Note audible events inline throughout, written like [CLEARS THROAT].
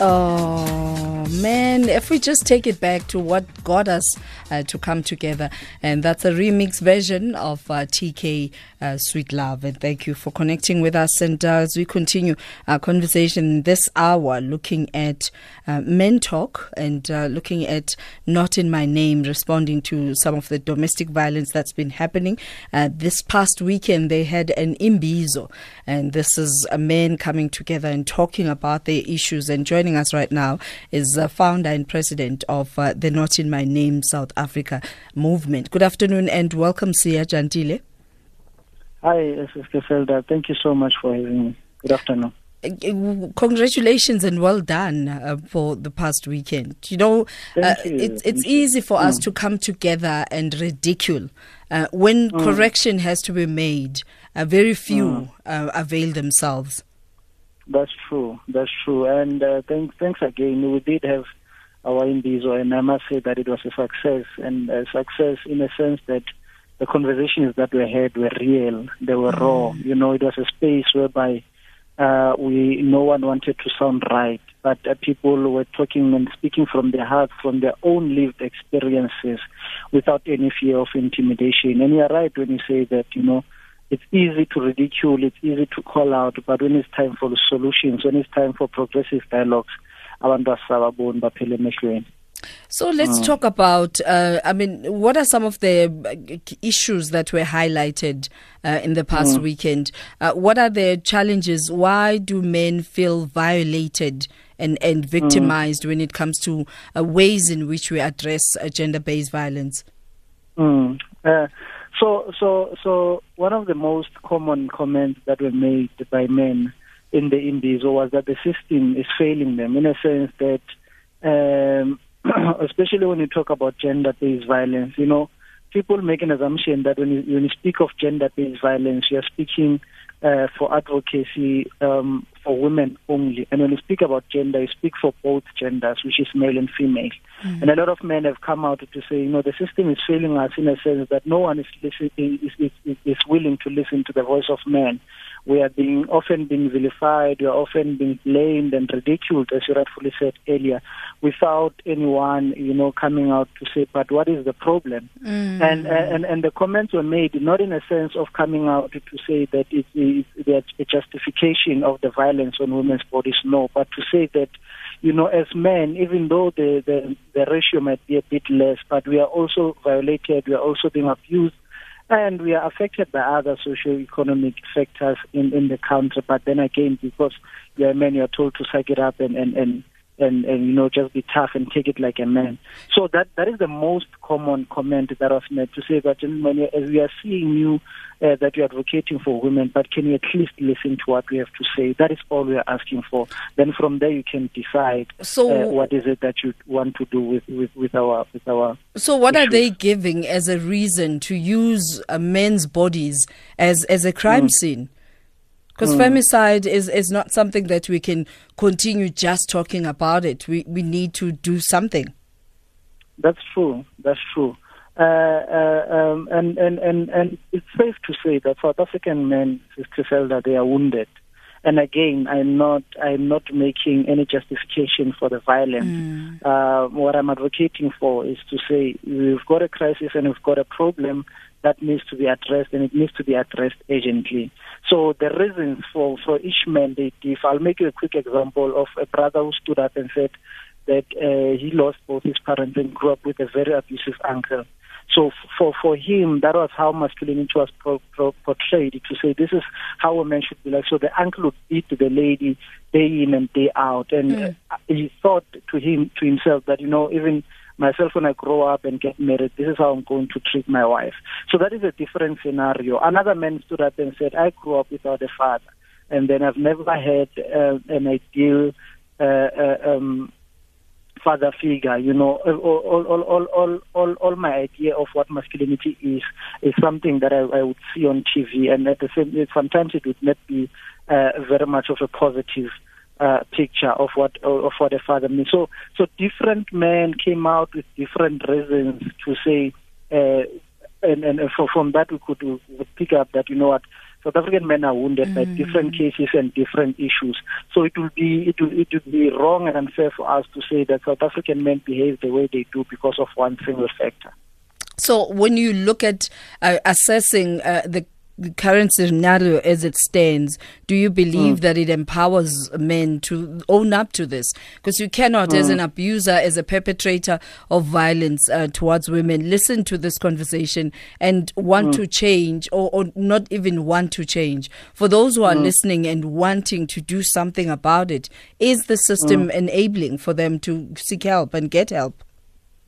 Oh man, if we just take it back to what got us uh, to come together, and that's a remix version of uh, TK uh, Sweet Love. And thank you for connecting with us. And uh, as we continue our conversation this hour, looking at uh, men talk and uh, looking at Not in My Name, responding to some of the domestic violence that's been happening. this past weekend, they had an imbizo, and this is a men coming together and talking about their issues and joining us right now is uh, founder and president of uh, the Not in My Name South Africa movement. Good afternoon and welcome, Siya Jentile. Hi, Sister Felder. Thank you so much for having me. Good afternoon congratulations and well done uh, for the past weekend. You know, uh, it's it's easy for mm. us to come together and ridicule uh, when mm. correction has to be made. Uh, very few mm. Uh, avail themselves. That's true. That's true. And uh, thanks, thanks again. We did have our Imbizo, and I must say that it was a success, and a success in a sense that the conversations that we had were real. They were mm. raw. You know, it was a space whereby uh, we no one wanted to sound right, but uh, people were talking and speaking from their hearts, from their own lived experiences, without any fear of intimidation. And you're right when you say that. You know it's easy to ridicule, it's easy to call out, but when it's time for solutions, when it's time for progressive dialogues, abantu asababoni baphele emehlweni so let's mm. talk about, uh, I mean, what are some of the uh, issues that were highlighted uh, in the past mm. weekend? Uh, what are the challenges? Why do men feel violated and, and mm. victimized mm. when it comes to uh, ways in which we address uh, gender based violence? So, so, so one of the most common comments that were made by men in the Imbizo was that the system is failing them in a sense that, um, [CLEARS THROAT] especially when you talk about gender-based violence, you know, people make an assumption that when you, when you speak of gender-based violence, you are speaking uh, for advocacy um, for women only. And when you speak about gender, you speak for both genders, which is male and female. Mm. And a lot of men have come out to say, you know, the system is failing us in a sense that no one is, listening, is, is, is willing to listen to the voice of men we are being often being vilified, we are often being blamed and ridiculed, as you rightfully said earlier, without anyone, you know, coming out to say, but what is the problem? Mm. And, and and the comments were made not in a sense of coming out to say that it is that a justification of the violence on women's bodies, no, but to say that you know, as men, even though the, the, the ratio might be a bit less, but we are also violated, we are also being abused and we are affected by other socio-economic factors in, in the country. But then again, because you're a man, you're told to suck it up and, and, and and, and you know just be tough and take it like a man. So that that is the most common comment that was made to say that gentlemen, as we are seeing you uh, that you're advocating for women, but can you at least listen to what we have to say? That is all we are asking for. Then from there you can decide so, uh, what is it that you want to do with, with, with our with our. So what issues. are they giving as a reason to use uh, men's bodies as as a crime mm. scene? Because mm. femicide is, is not something that we can continue just talking about it. We, we need to do something. That's true. That's true. Uh, uh, um, and, and, and, and it's safe to say that South African men, Sister Felder, they are wounded. And again, I'm not I'm not making any justification for the violence. Mm. Uh, what I'm advocating for is to say we've got a crisis and we've got a problem that needs to be addressed and it needs to be addressed urgently. So the reasons for, for each mandate, if I'll make you a quick example of a brother who stood up and said that uh, he lost both his parents and grew up with a very abusive uncle. So for for him, that was how masculinity was pro, pro, portrayed to say this is how a man should be like. So the uncle would beat the lady day in and day out, and mm. he thought to him to himself that you know even myself when I grow up and get married, this is how I'm going to treat my wife. So that is a different scenario. Another man stood up and said, I grew up without a father, and then I've never had uh, an ideal uh, uh, um, father figure. You know, all, all, all, all, all, all, my idea of what masculinity is is something that I, I would see on TV, and at the same, sometimes it would not be uh, very much of a positive uh, picture of what of what a father means. So so different men came out with different reasons to say uh, and and for, from that we could, we could pick up that you know what South African men are wounded mm. by different cases and different issues. So it will be it will, it will be wrong and unfair for us to say that South African men behave the way they do because of one single factor. So when you look at uh, assessing uh, the current scenario as it stands, do you believe mm. that it empowers men to own up to this? Because you cannot, mm. as an abuser, as a perpetrator of violence uh, towards women, listen to this conversation and want mm. to change or, or, not even want to change. For those who are mm. listening and wanting to do something about it, is the system mm. enabling for them to seek help and get help?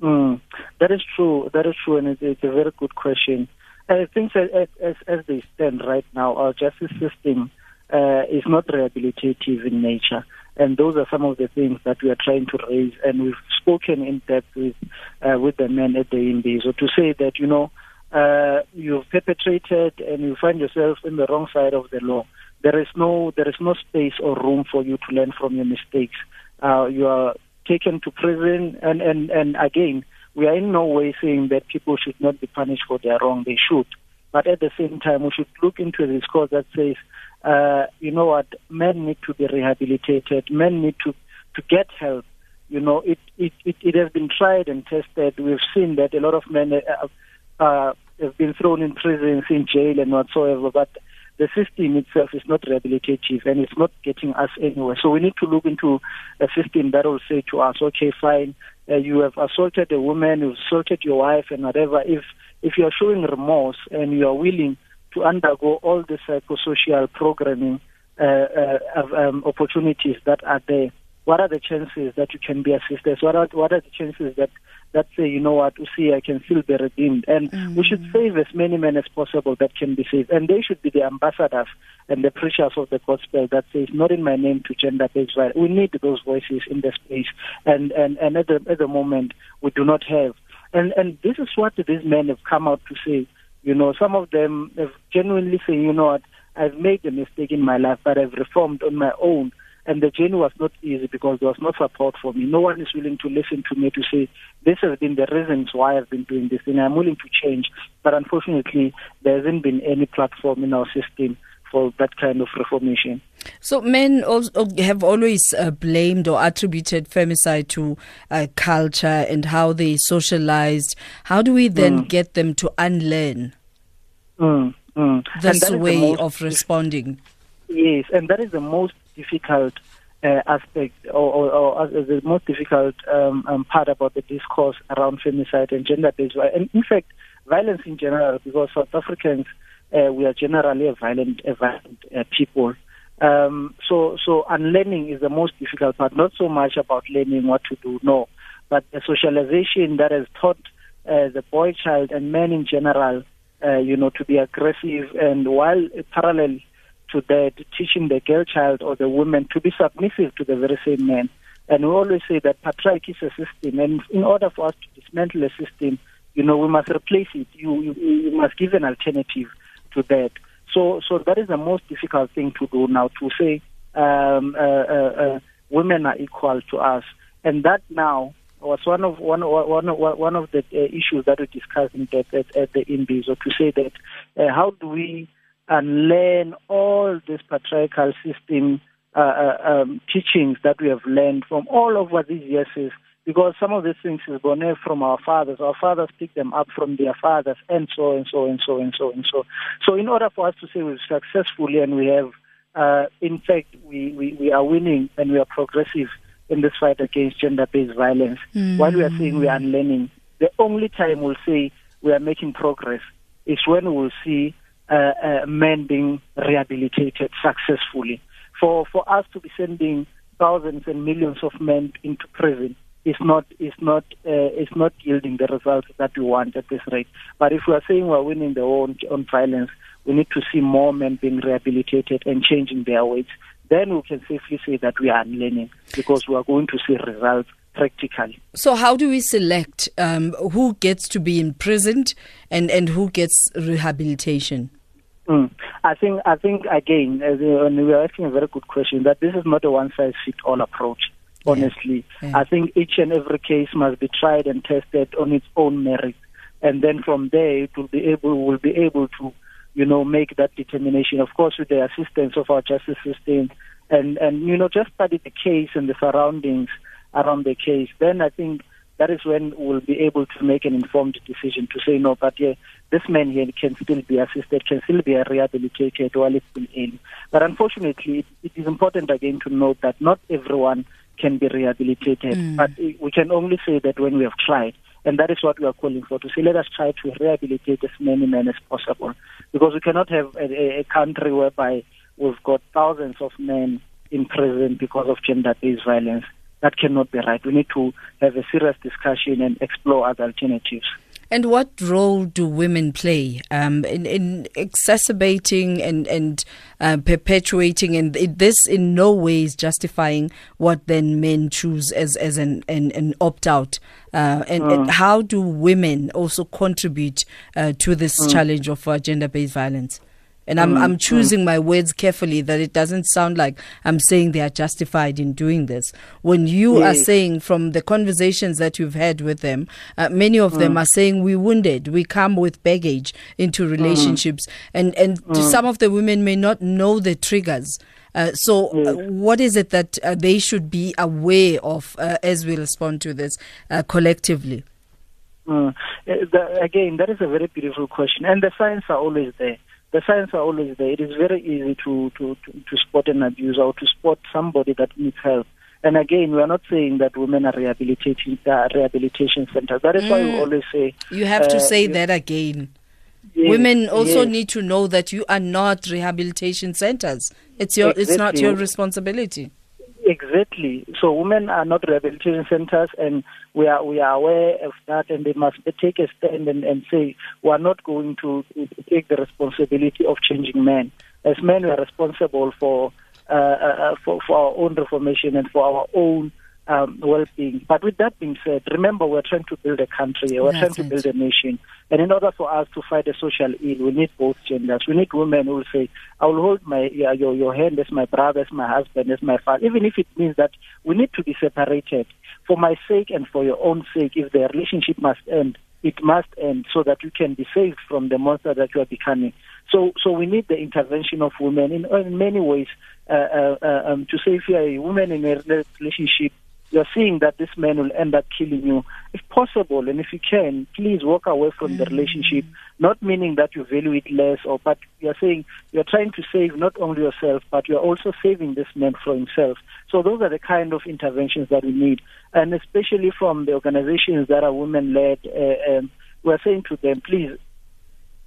Mm. That is true. That is true, and it's, it's a very good question. I think as, as, as they stand right now, our justice system uh, is not rehabilitative in nature. And those are some of the things that we are trying to raise. And we've spoken in depth with, uh, with the men at the IMBI. So to say that, you know, uh, you've perpetrated and you find yourself in the wrong side of the law, there is no, there is no space or room for you to learn from your mistakes. Uh, you are taken to prison and, and, and again, we are in no way saying that people should not be punished for their wrong. They should. But at the same time, we should look into this cause that says, uh, you know what, men need to be rehabilitated. Men need to, to get help. You know, it, it, it, it has been tried and tested. We've seen that a lot of men uh, uh, have been thrown in prisons, in jail, and whatsoever. But the system itself is not rehabilitative and it's not getting us anywhere. So we need to look into a system that will say to us, okay, fine, uh, you have assaulted a woman, you've assaulted your wife and whatever. If if you are showing remorse and you are willing to undergo all the psychosocial programming uh, uh, um, opportunities that are there, what are the chances that you can be assisted? What are what are the chances that that say, you know what, we see, I can still be redeemed. And mm. we should save as many men as possible that can be saved. And they should be the ambassadors and the preachers of the gospel that says, not in my name to gender based violence. We need those voices in the space. And, and, and at, the, at the moment, we do not have. And, and this is what these men have come out to say. You know, some of them have genuinely saying, you know what, I've made a mistake in my life, but I've reformed on my own. And the journey was not easy because there was no support for me. No one is willing to listen to me to say, this has been the reasons why I've been doing this, and I'm willing to change. But unfortunately, there hasn't been any platform in our system for that kind of reformation. So men also have always uh, blamed or attributed femicide to uh, culture and how they socialized. How do we then mm. get them to unlearn mm, mm. this way most, of responding? Yes, and that is the most difficult uh, aspect or, or, or, the most difficult um, um, part about the discourse around femicide and gender-based violence. And in fact, violence in general, because South Africans, uh, we are generally a violent, a violent uh, people. Um, so, so unlearning is the most difficult part. Not so much about learning what to do, no, but the socialization that has taught uh, the boy child and men in general, uh, you know, to be aggressive and while parallel to that, teaching the girl child or the woman to be submissive to the very same man. And we always say that patriarchy is a system, and in order for us to dismantle a system, you know, we must replace it. You, you, you must give an alternative to that. So, so that is the most difficult thing to do now. To say um, uh, uh, uh, women are equal to us, and that now was one of one one one of the uh, issues that we discussed in at, at the IMBIs, or to say that uh, how do we and learn all this patriarchal system uh, uh, um, teachings that we have learned from all over these years. Because some of these things is born from our fathers. Our fathers pick them up from their fathers, and so and so and so and so and so. So, in order for us to say we're successfully and we have, uh, in fact, we, we, we are winning and we are progressive in this fight against gender-based violence, mm. while we are saying we are unlearning, the only time we'll say we are making progress is when we'll see uh, uh, men being rehabilitated successfully. For for us to be sending thousands and millions of men into prison is not is not uh, is not yielding the results that we want at this rate. But if we are saying we're winning the war on, on violence, we need to see more men being rehabilitated and changing their ways. Then we can safely say that we are learning because we are going to see results practically. So, how do we select um, who gets to be imprisoned and, and who gets rehabilitation? Mm. I think I think again, uh, we are asking a very good question. That this is not a one size fits all approach. Honestly, yeah. Yeah. I think each and every case must be tried and tested on its own merit. and then from there it will be able will be able to you know make that determination. Of course, with the assistance of our justice system, and and you know just study the case and the surroundings around the case. Then I think that is when we'll be able to make an informed decision to say no, but yeah, this man here can still be assisted, can still be rehabilitated while it's still ill. But unfortunately, it, is important again to note that not everyone can be rehabilitated, mm. but we can only say that when we have tried. And that is what we are calling for, to say let us try to rehabilitate as many men as possible. Because we cannot have a, a country whereby we've got thousands of men in prison because of gender-based violence. That cannot be right. We need to have a serious discussion and explore other alternatives. And what role do women play um, in, in, exacerbating and, and uh, perpetuating? And this in no way is justifying what then men choose as, as an, an, an opt out. Uh, and, and, mm. how do women also contribute uh, to this mm. challenge of uh, gender based violence? And I'm, mm, I'm mm. choosing mm. my words carefully that it doesn't sound like I'm saying they are justified in doing this. When you yes. are saying from the conversations that you've had with them, uh, many of mm. them are saying we wounded, we come with baggage into mm. relationships, and and mm. some of the women may not know the triggers. Uh, so, uh, what is it that uh, they should be aware of uh, as we respond to this uh, collectively? The, again, that is a very beautiful question, and the signs are always there the signs are always there. It is very easy to, to, to, to spot an abuser or to spot somebody that needs help. And again, we are not saying that women are rehabilitating uh, rehabilitation centers. That is mm. why we mm. always say you have to uh, say that again. Yes, women also yes. need to know that you are not rehabilitation centers. It's your exactly. it's not your responsibility. Exactly. So women are not rehabilitation centers, and we are we are aware of that, and they must take a stand and, and say we are not going to, to take the responsibility of changing men. As men, we are responsible for uh, uh, uh for, for our own reformation and for our own um, well-being. But with that being said, remember we're trying to build a country, we're That's trying to build a nation, and in order for us to fight a social ill, we need both genders. We need women who will say, "I will hold my your your hand as my brother, as my husband, as my father," even if it means that we need to be separated for my sake and for your own sake. If the relationship must end, it must end so that you can be saved from the monster that you are becoming. So, so we need the intervention of women in, in many ways uh, uh, uh um, to say if you are a woman in a relationship you're seeing that this man will end up killing you. If possible, and if you can, please walk away from the relationship. Not meaning that you value it less, or but you're saying you're trying to save not only yourself, but you're also saving this man for himself. So those are the kind of interventions that we need, and especially from the organizations that are women-led. Uh, um, we're saying to them, please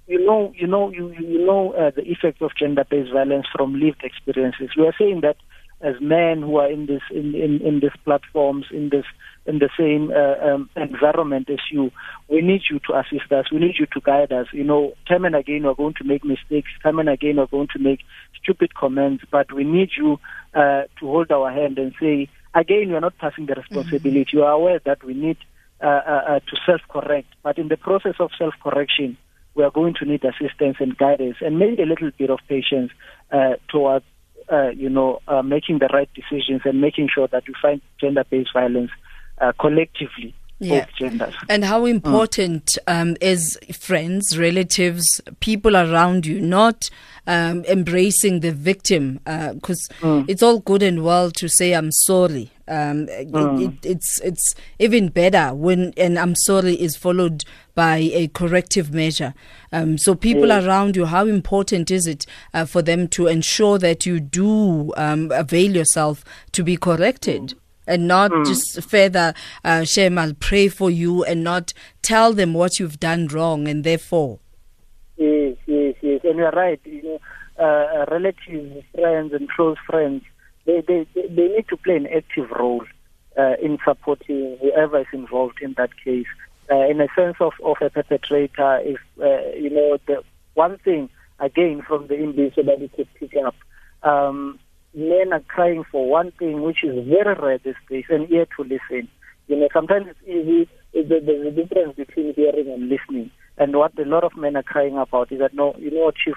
you know, you know, you you know uh, the effects of gender-based violence from lived experiences. We are saying that as men who are in this in in, in these platforms in this in the same uh, um, environment as you. We need you to assist us. We need you to guide us. You know, time and again we're going to make mistakes. Time and again we're going to make stupid comments. But we need you uh, to hold our hand and say, again, you're not passing the responsibility. Mm-hmm. You are aware that we need uh, uh, uh, to self-correct. But in the process of self-correction, we are going to need assistance and guidance and maybe a little bit of patience uh, towards uh, you know, uh, making the right decisions and making sure that we find gender-based violence uh, collectively. Yeah. And how important mm. um, is friends, relatives, people around you not um, embracing the victim? Because uh, mm. it's all good and well to say I'm sorry. Um, mm. it, it, it's it's even better when an I'm sorry is followed by a corrective measure. Um, so people yes. around you, how important is it uh, for them to ensure that you do um, avail yourself to be corrected? And not mm. just further uh, Shem, I'll pray for you and not tell them what you've done wrong and therefore. Yes, yes, yes. And you're right. You know, uh, uh relatives, friends, and close friends, they, they, they need to play an active role uh, in supporting whoever is involved in that case. Uh, in a sense of, of a perpetrator, if, uh, you know, the one thing, again, from the Imbizo that we could pick up, um, men are crying for one thing which is very rare these days, an ear to listen. You know, sometimes it's easy. There's a difference between hearing and listening. And what a lot of men are crying about is that no, you know, what, chief,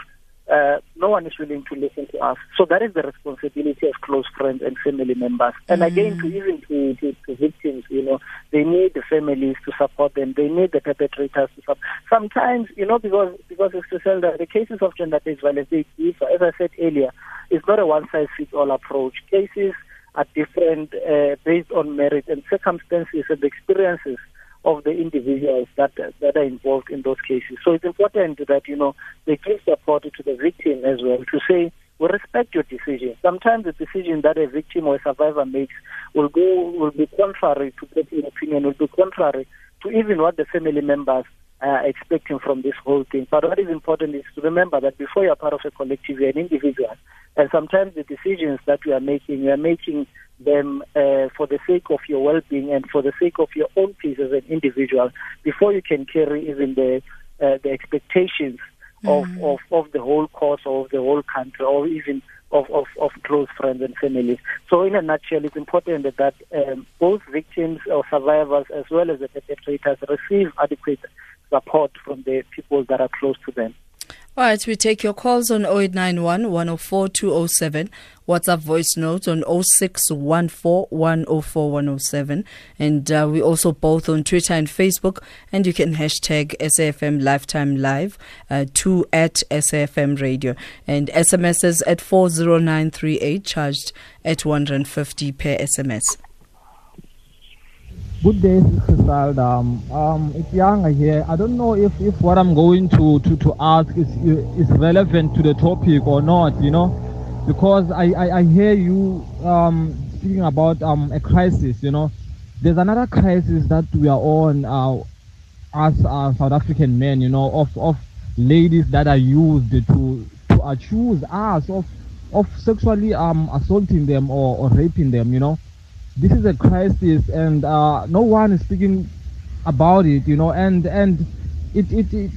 uh, no one is willing to listen to us. So that is the responsibility of close friends and family members. And mm. again, to even to, to, to, victims, you know, they need the families to support them. They need the perpetrators to support. Sometimes, you know, because because it's to sell the cases of gender-based violence, they differ. As I said earlier, it's not a one-size-fits-all approach. Cases are different uh, based on merit and circumstances and experiences of the individuals that that are involved in those cases. So it's important that you know they give support to the victim as well to say we respect your decision. Sometimes the decision that a victim or a survivor makes will go will be contrary to popular opinion, will be contrary to even what the family members are expecting from this whole thing. But what is important is to remember that before you are part of a collective, you're an individual. And sometimes the decisions that we are making, we are making them uh, for the sake of your well-being and for the sake of your own peace as an individual before you can carry even the uh, the expectations of, mm. of, of the whole course or of the whole country or even of, of, of close friends and families. So in a nutshell, it's important that, that um, both victims or survivors as well as the perpetrators receive adequate support from the people that are close to them. All right, we take your calls on 0891 104 207, WhatsApp voice notes on 0614 104 107. And uh, we also both on Twitter and Facebook. And you can hashtag SAFM Lifetime Live uh, to at SAFM Radio. And SMSs at 40938 charged at 150 per SMS. Good day, Giselle. Um, um, it's Younger here. I don't know if, if what I'm going to, to, to ask is is relevant to the topic or not, you know, because I, I, I hear you um, speaking about um, a crisis, you know. There's another crisis that we are on uh, as uh, South African men, you know, of, of ladies that are used to, to accuse us of, of sexually um, assaulting them or, or raping them, you know this is a crisis and uh, no one is speaking about it you know and and it it it,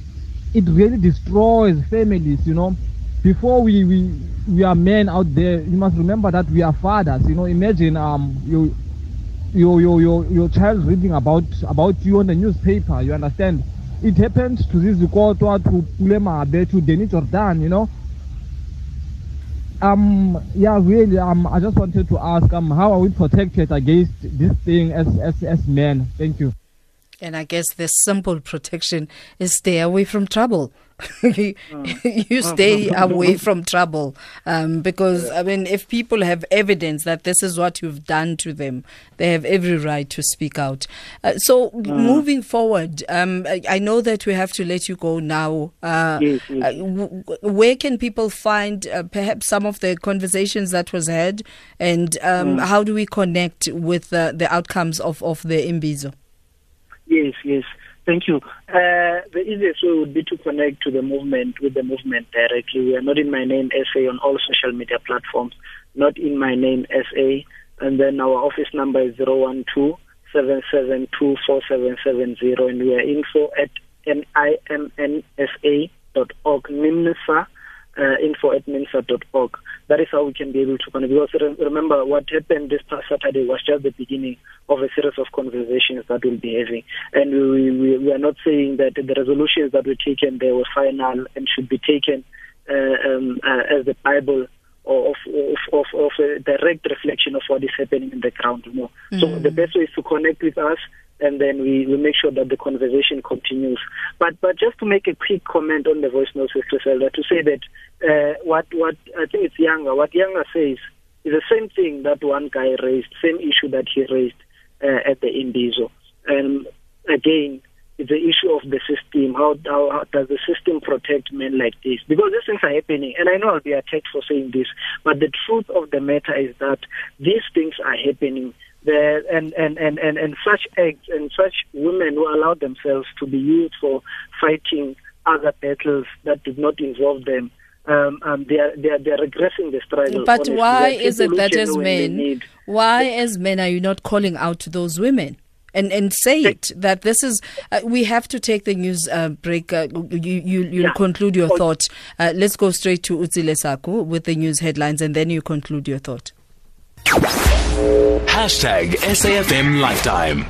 it really destroys families you know. Before we, we we are men out there you must remember that we are fathers you know. Imagine um you your your your, your child reading about about you on the newspaper you understand? It happened to this to Pule Mabe to Danny Jordaan you know um, yeah, really. Um, I just wanted to ask, um, how are we protected against this thing as as as men? Thank you. And I guess the simple protection is stay away from trouble. [LAUGHS] you, you stay [LAUGHS] away from trouble um, because I mean, if people have evidence that this is what you've done to them, they have every right to speak out. Uh, so, mm. moving forward, um, I, I, know that we have to let you go now. Uh, yes, yes. Uh, w- where can people find uh, perhaps some of the conversations that was had, and um, mm. how do we connect with the outcomes of of the Imbizo? Yes, yes. Thank you. Uh, the easiest way would be to connect to the movement with the movement directly. We are not in my name SA on all social media platforms, not in my name SA. And then our office number is 012 772 4770 and we are info at nimnsa.org, NIMNSA uh, info at nimnsa.org. That is how we can be able to connect. Because remember, what happened this past Saturday was just the beginning of a series of conversations that we'll be having. And we, we, we are not saying that the resolutions that were taken there were final and should be taken uh, um, uh, as the Bible or of, of, of, of, a direct reflection of what is happening in the ground. You know? Mm-hmm. So the best way is to connect with us and then we, we make sure that the conversation continues. But but just to make a quick comment on the voice notes, Griselda, to say that uh, what what I think it's Younger, what Younger says is the same thing that one guy raised, same issue that he raised uh, at the Imbizo. And again, it's the issue of the system. How, how, how does the system protect men like this? Because these things are happening, and I know I'll be attacked for saying this, but the truth of the matter is that these things are happening the, and, and, and, and, and such acts and such women who allow themselves to be used for fighting other battles that did not involve them. Um, um, they are they are, they are regressing the struggle. But honestly. why is it that as men, why as men are you not calling out to those women? and and say it that this is uh, we have to take the news uh, break uh, you you you yeah. conclude your thought uh, let's go straight to Utsile Saku with the news headlines and then you conclude your thought Hashtag SAFM Lifetime.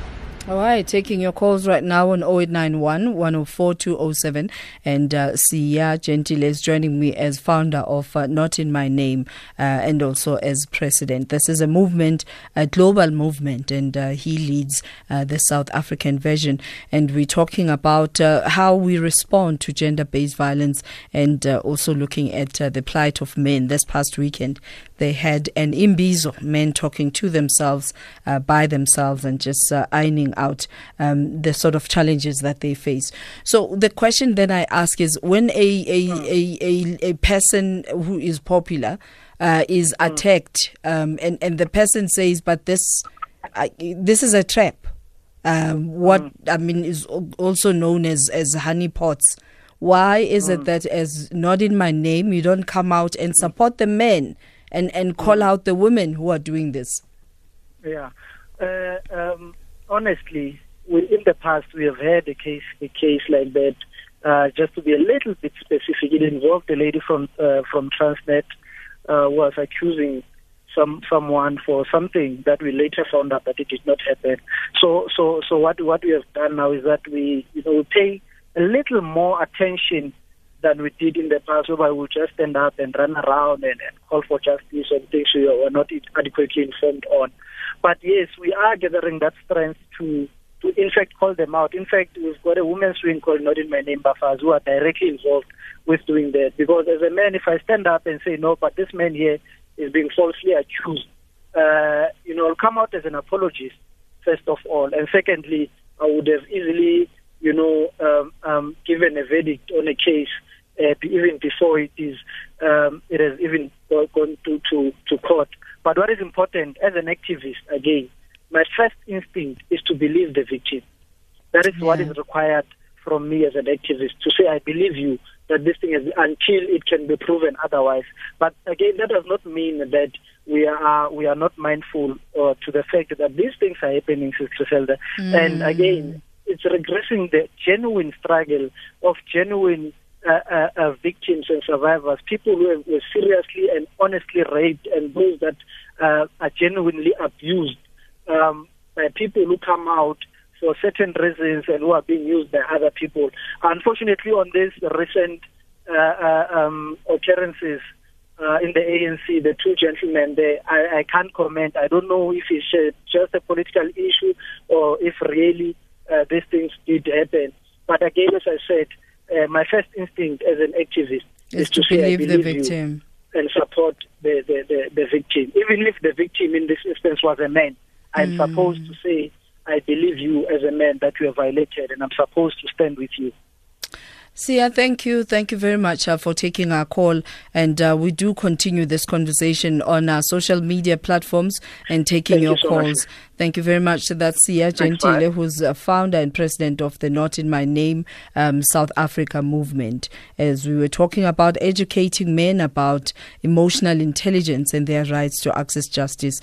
All right, taking your calls right now on 0891 104 207. And uh, Siya Jentile is joining me as founder of uh, Not in My Name uh, and also as president. This is a movement, a global movement, and uh, he leads uh, the South African version. And we're talking about uh, how we respond to gender based violence and uh, also looking at the plight of men. This past weekend, they had an imbizo, men talking to themselves, uh, by themselves, and just uh, ironing out um, the sort of challenges that they face. So the question then I ask is when a a, a, a, a person who is popular uh, is attacked um, and, and the person says, but this, uh, this is a trap. Um, what I mean is also known as, as honeypots. Why is it that as not in my name, you don't come out and support the men and, and call out the women who are doing this? Yeah. Uh, um, honestly, we, in the past we have had a case a case like that. Uh, just to be a little bit specific, it involved a lady from uh, from Transnet uh, who was accusing some someone for something that we later found out that it did not happen. So so so what what we have done now is that we you know we pay a little more attention than we did in the past, whereby we just stand up and run around and, and call for justice and things we were not adequately informed on. But yes, we are gathering that strength to to in fact call them out. In fact, we've got a women's wing called Not in My Name Buffers who are directly involved with doing that. Because as a man, if I stand up and say no, but this man here is being falsely accused, uh, you know, I'll come out as an apologist first of all, and secondly, I would have easily, you know, um, um, given a verdict on a case uh, even before it is um, it has even gone to, to, to court. But what is important as an activist, again, my first instinct is to believe the victim. That is what Yeah. is required from me as an activist to say I believe you that this thing is until it can be proven otherwise. But again, that does not mean that we are we are not mindful uh, to the fact that these things are happening, Sister Zelda. And again, it's regressing the genuine struggle of genuine uh, uh, uh, victims and survivors, people who were seriously and honestly raped, and those that uh, are genuinely abused um, by people who come out for certain reasons and who are being used by other people. Unfortunately, on this recent uh, uh, um, occurrences in the ANC, the two gentlemen there, I, I can't comment. I don't know if it's just a political issue or if really these things did happen. But again, as I said, uh, my first instinct as an activist Is is, to I believe the believe you victim. and support the, the, the, the victim. Even if the victim in this instance was a man, I'm supposed to say, I believe you as a man that you have violated, and I'm supposed to stand with you. Siya, thank you. Thank you very much uh, for taking our call. And uh, we do continue this conversation on our social media platforms and taking Thank you your so much. calls. Thank you very much. So that's Siya Thanks, Jentile, bye. who's a founder and president of the Not in My Name um, South Africa movement. As we were talking about educating men about emotional intelligence and their rights to access justice.